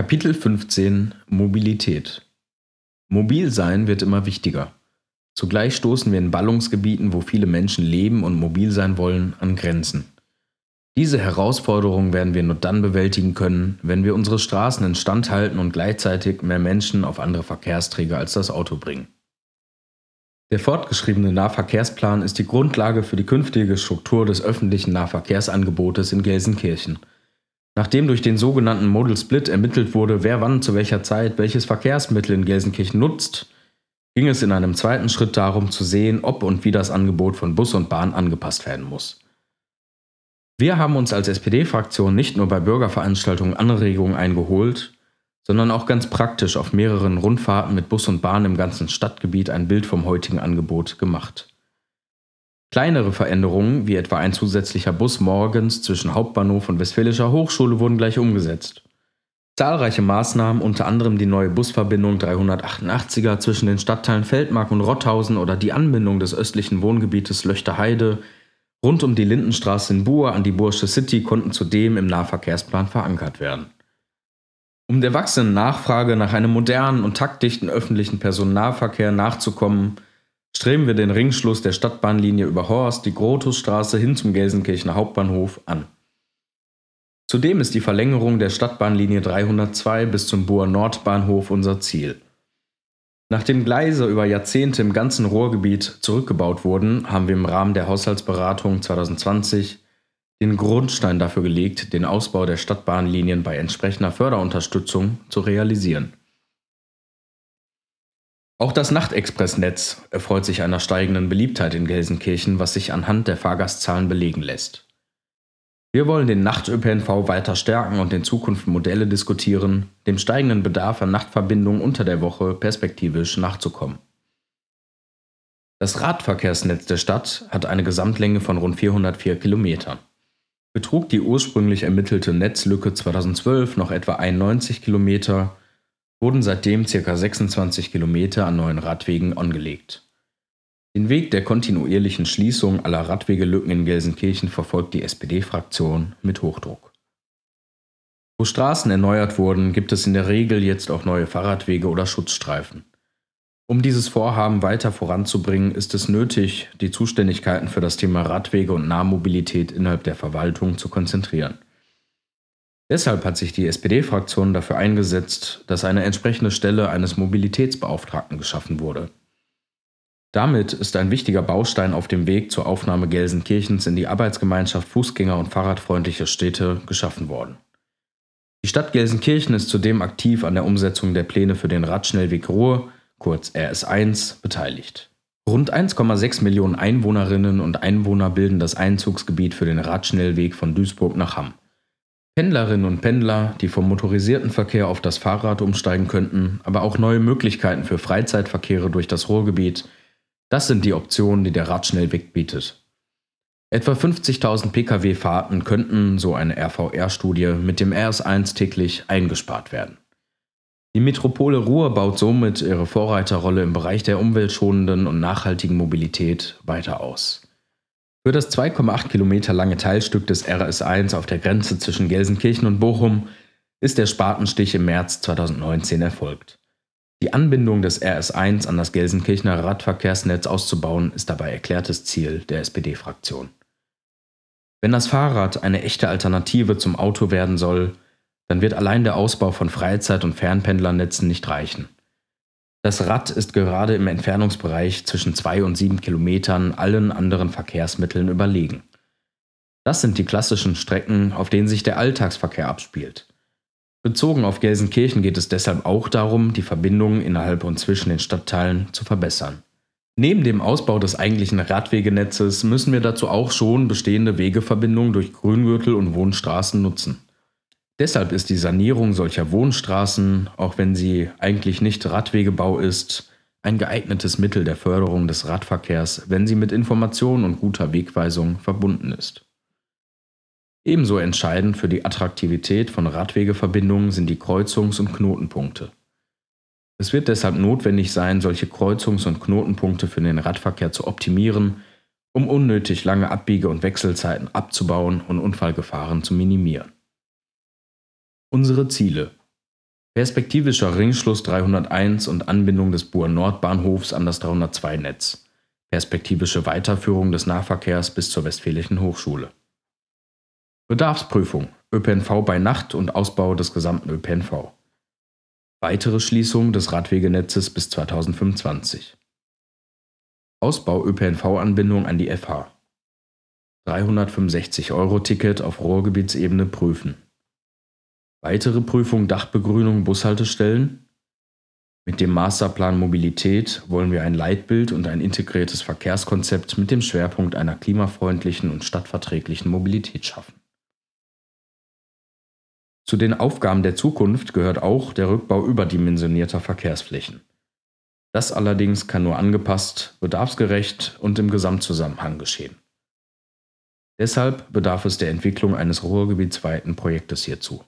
Kapitel 15 Mobilität Mobil sein wird immer wichtiger. Zugleich stoßen wir in Ballungsgebieten, wo viele Menschen leben und mobil sein wollen, an Grenzen. Diese Herausforderung werden wir nur dann bewältigen können, wenn wir unsere Straßen instand halten und gleichzeitig mehr Menschen auf andere Verkehrsträger als das Auto bringen. Der fortgeschriebene Nahverkehrsplan ist die Grundlage für die künftige Struktur des öffentlichen Nahverkehrsangebotes in Gelsenkirchen. Nachdem durch den sogenannten Model Split ermittelt wurde, wer wann zu welcher Zeit welches Verkehrsmittel in Gelsenkirchen nutzt, ging es in einem zweiten Schritt darum zu sehen, ob und wie das Angebot von Bus und Bahn angepasst werden muss. Wir haben uns als SPD-Fraktion nicht nur bei Bürgerveranstaltungen Anregungen eingeholt, sondern auch ganz praktisch auf mehreren Rundfahrten mit Bus und Bahn im ganzen Stadtgebiet ein Bild vom heutigen Angebot gemacht. Kleinere Veränderungen, wie etwa ein zusätzlicher Bus morgens zwischen Hauptbahnhof und Westfälischer Hochschule, wurden gleich umgesetzt. Zahlreiche Maßnahmen, unter anderem die neue Busverbindung 388er zwischen den Stadtteilen Feldmark und Rotthausen oder die Anbindung des östlichen Wohngebietes Löchterheide rund um die Lindenstraße in Buhr an die Bursche City, konnten zudem im Nahverkehrsplan verankert werden. Um der wachsenden Nachfrage nach einem modernen und taktdichten öffentlichen Personennahverkehr nachzukommen, streben wir den Ringschluss der Stadtbahnlinie über Horst, die Grotusstraße hin zum Gelsenkirchener Hauptbahnhof an. Zudem ist die Verlängerung der Stadtbahnlinie 302 bis zum Buhr Nordbahnhof unser Ziel. Nachdem Gleise über Jahrzehnte im ganzen Ruhrgebiet zurückgebaut wurden, haben wir im Rahmen der Haushaltsberatung 2020 den Grundstein dafür gelegt, den Ausbau der Stadtbahnlinien bei entsprechender Förderunterstützung zu realisieren. Auch das Nachtexpressnetz erfreut sich einer steigenden Beliebtheit in Gelsenkirchen, was sich anhand der Fahrgastzahlen belegen lässt. Wir wollen den Nacht-ÖPNV weiter stärken und in Zukunft Modelle diskutieren, dem steigenden Bedarf an Nachtverbindungen unter der Woche perspektivisch nachzukommen. Das Radverkehrsnetz der Stadt hat eine Gesamtlänge von rund 404 Kilometern. Betrug die ursprünglich ermittelte Netzlücke 2012 noch etwa 91 Kilometer, wurden seitdem ca. 26 Kilometer an neuen Radwegen angelegt. Den Weg der kontinuierlichen Schließung aller Radwegelücken in Gelsenkirchen verfolgt die SPD-Fraktion mit Hochdruck. Wo Straßen erneuert wurden, gibt es in der Regel jetzt auch neue Fahrradwege oder Schutzstreifen. Um dieses Vorhaben weiter voranzubringen, ist es nötig, die Zuständigkeiten für das Thema Radwege und Nahmobilität innerhalb der Verwaltung zu konzentrieren. Deshalb hat sich die SPD-Fraktion dafür eingesetzt, dass eine entsprechende Stelle eines Mobilitätsbeauftragten geschaffen wurde. Damit ist ein wichtiger Baustein auf dem Weg zur Aufnahme Gelsenkirchens in die Arbeitsgemeinschaft Fußgänger- und Fahrradfreundliche Städte geschaffen worden. Die Stadt Gelsenkirchen ist zudem aktiv an der Umsetzung der Pläne für den Radschnellweg Ruhr kurz RS1, beteiligt. Rund 1,6 Millionen Einwohnerinnen und Einwohner bilden das Einzugsgebiet für den Radschnellweg von Duisburg nach Hamm. Pendlerinnen und Pendler, die vom motorisierten Verkehr auf das Fahrrad umsteigen könnten, aber auch neue Möglichkeiten für Freizeitverkehre durch das Ruhrgebiet, das sind die Optionen, die der Radschnellweg bietet. Etwa 50.000 Pkw-Fahrten könnten, so eine RVR-Studie, mit dem RS1 täglich eingespart werden. Die Metropole Ruhr baut somit ihre Vorreiterrolle im Bereich der umweltschonenden und nachhaltigen Mobilität weiter aus. Für das 2,8 Kilometer lange Teilstück des RS1 auf der Grenze zwischen Gelsenkirchen und Bochum ist der Spatenstich im März 2019 erfolgt. Die Anbindung des RS1 an das Gelsenkirchener Radverkehrsnetz auszubauen, ist dabei erklärtes Ziel der SPD-Fraktion. Wenn das Fahrrad eine echte Alternative zum Auto werden soll, dann wird allein der Ausbau von Freizeit- und Fernpendlernetzen nicht reichen. Das Rad ist gerade im Entfernungsbereich zwischen zwei und sieben Kilometern allen anderen Verkehrsmitteln überlegen. Das sind die klassischen Strecken, auf denen sich der Alltagsverkehr abspielt. Bezogen auf Gelsenkirchen geht es deshalb auch darum, die Verbindungen innerhalb und zwischen den Stadtteilen zu verbessern. Neben dem Ausbau des eigentlichen Radwegenetzes müssen wir dazu auch schon bestehende Wegeverbindungen durch Grüngürtel und Wohnstraßen nutzen. Deshalb ist die Sanierung solcher Wohnstraßen, auch wenn sie eigentlich nicht Radwegebau ist, ein geeignetes Mittel der Förderung des Radverkehrs, wenn sie mit Information und guter Wegweisung verbunden ist. Ebenso entscheidend für die Attraktivität von Radwegeverbindungen sind die Kreuzungs- und Knotenpunkte. Es wird deshalb notwendig sein, solche Kreuzungs- und Knotenpunkte für den Radverkehr zu optimieren, um unnötig lange Abbiege- und Wechselzeiten abzubauen und Unfallgefahren zu minimieren. Unsere Ziele Perspektivischer Ringschluss 301 und Anbindung des Buhr-Nord-Bahnhofs an das 302-Netz. Perspektivische Weiterführung des Nahverkehrs bis zur Westfälischen Hochschule. Bedarfsprüfung. ÖPNV bei Nacht und Ausbau des gesamten ÖPNV. Weitere Schließung des Radwegenetzes bis 2025. Ausbau ÖPNV-Anbindung an die FH. 365 Euro Ticket auf Ruhrgebietsebene prüfen. Weitere Prüfung Dachbegrünung Bushaltestellen. Mit dem Masterplan Mobilität wollen wir ein Leitbild und ein integriertes Verkehrskonzept mit dem Schwerpunkt einer klimafreundlichen und stadtverträglichen Mobilität schaffen. Zu den Aufgaben der Zukunft gehört auch der Rückbau überdimensionierter Verkehrsflächen. Das allerdings kann nur angepasst, bedarfsgerecht und im Gesamtzusammenhang geschehen. Deshalb bedarf es der Entwicklung eines ruhrgebietsweiten Projektes hierzu.